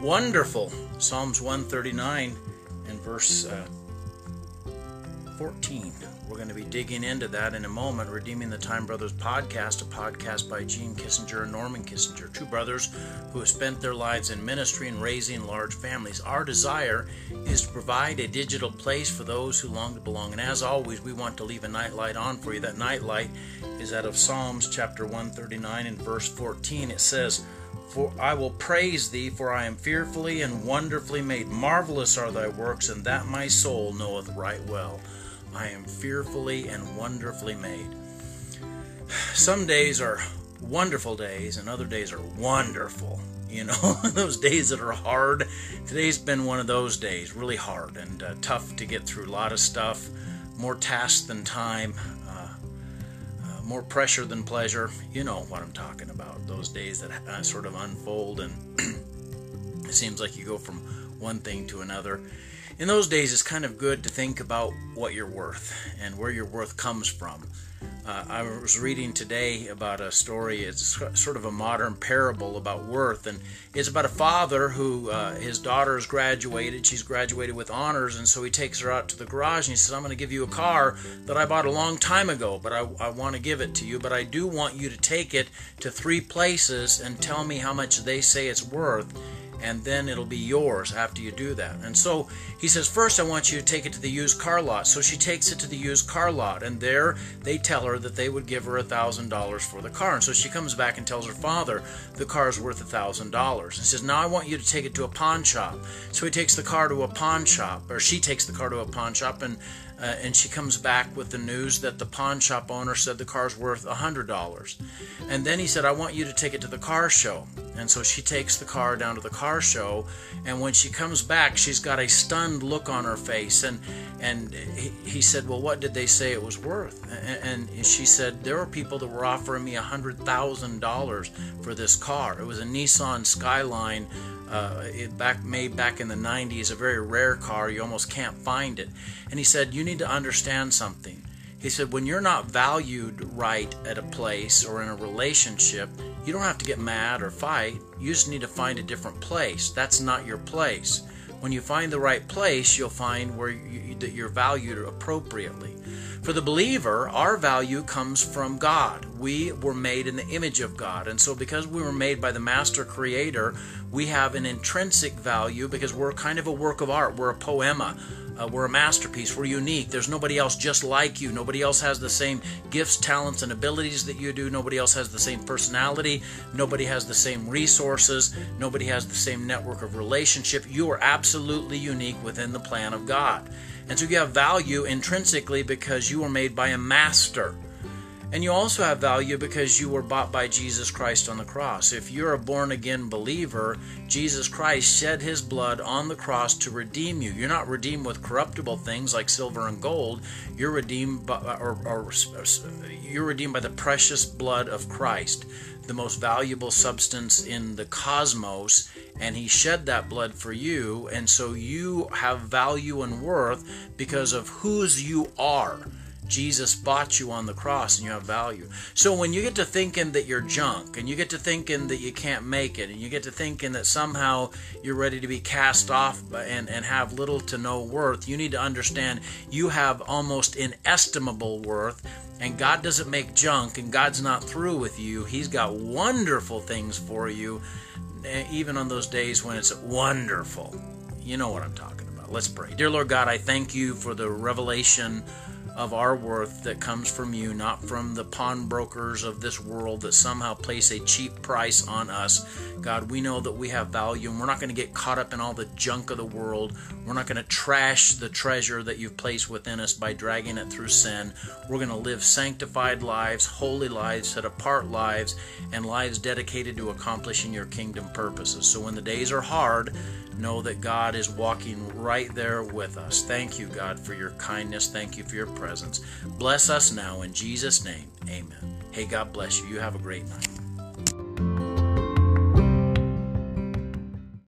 wonderful. Psalms 139 and verse uh, 14. We're going to be digging into that in a moment. Redeeming the Time Brothers podcast, a podcast by Gene Kissinger and Norman Kissinger, two brothers who have spent their lives in ministry and raising large families. Our desire is to provide a digital place for those who long to belong. And as always, we want to leave a nightlight on for you. That nightlight is out of Psalms chapter 139 and verse 14. It says, for I will praise thee, for I am fearfully and wonderfully made. Marvelous are thy works, and that my soul knoweth right well. I am fearfully and wonderfully made. Some days are wonderful days, and other days are wonderful. You know, those days that are hard. Today's been one of those days, really hard and uh, tough to get through. A lot of stuff, more tasks than time, more pressure than pleasure. You know what I'm talking about. Those days that uh, sort of unfold, and it seems like you go from one thing to another in those days, it's kind of good to think about what you're worth and where your worth comes from. Uh, I was reading today about a story. It's sort of a modern parable about worth, and it's about a father who uh, his daughter has graduated. She's graduated with honors, and so he takes her out to the garage and he says, "I'm going to give you a car that I bought a long time ago, but I, I want to give it to you. But I do want you to take it to three places and tell me how much they say it's worth." And then it'll be yours after you do that. And so he says, First, I want you to take it to the used car lot. So she takes it to the used car lot, and there they tell her that they would give her a $1,000 for the car. And so she comes back and tells her father the car is worth a $1,000. And says, Now I want you to take it to a pawn shop. So he takes the car to a pawn shop, or she takes the car to a pawn shop, and uh, and she comes back with the news that the pawn shop owner said the car's worth a $100. And then he said, I want you to take it to the car show. And so she takes the car down to the car show. And when she comes back, she's got a stunned look on her face. And, and he, he said, Well, what did they say it was worth? And, and she said, There were people that were offering me a $100,000 for this car. It was a Nissan Skyline uh, it back made back in the 90s, a very rare car. You almost can't find it. And he said, You need to understand something. He said, When you're not valued right at a place or in a relationship, you don't have to get mad or fight. You just need to find a different place. That's not your place. When you find the right place, you'll find where you, that you're valued appropriately. For the believer, our value comes from God. We were made in the image of God. And so, because we were made by the master creator, we have an intrinsic value because we're kind of a work of art. We're a poema. Uh, we're a masterpiece. We're unique. There's nobody else just like you. Nobody else has the same gifts, talents, and abilities that you do. Nobody else has the same personality. Nobody has the same resources. Nobody has the same network of relationship. You are absolutely unique within the plan of God. And so you have value intrinsically because you were made by a master. And you also have value because you were bought by Jesus Christ on the cross. If you're a born again believer, Jesus Christ shed his blood on the cross to redeem you. You're not redeemed with corruptible things like silver and gold. You're redeemed by, or, or, you're redeemed by the precious blood of Christ, the most valuable substance in the cosmos, and he shed that blood for you, and so you have value and worth because of whose you are. Jesus bought you on the cross and you have value. So when you get to thinking that you're junk and you get to thinking that you can't make it and you get to thinking that somehow you're ready to be cast off and, and have little to no worth, you need to understand you have almost inestimable worth and God doesn't make junk and God's not through with you. He's got wonderful things for you, eh, even on those days when it's wonderful. You know what I'm talking about. Let's pray. Dear Lord God, I thank you for the revelation of our worth that comes from you, not from the pawnbrokers of this world that somehow place a cheap price on us. God, we know that we have value and we're not going to get caught up in all the junk of the world. We're not going to trash the treasure that you've placed within us by dragging it through sin. We're going to live sanctified lives, holy lives, set apart lives, and lives dedicated to accomplishing your kingdom purposes. So when the days are hard, know that God is walking right there with us. Thank you, God, for your kindness. Thank you for your presence. Bless us now in Jesus' name. Amen. Hey, God bless you. You have a great night.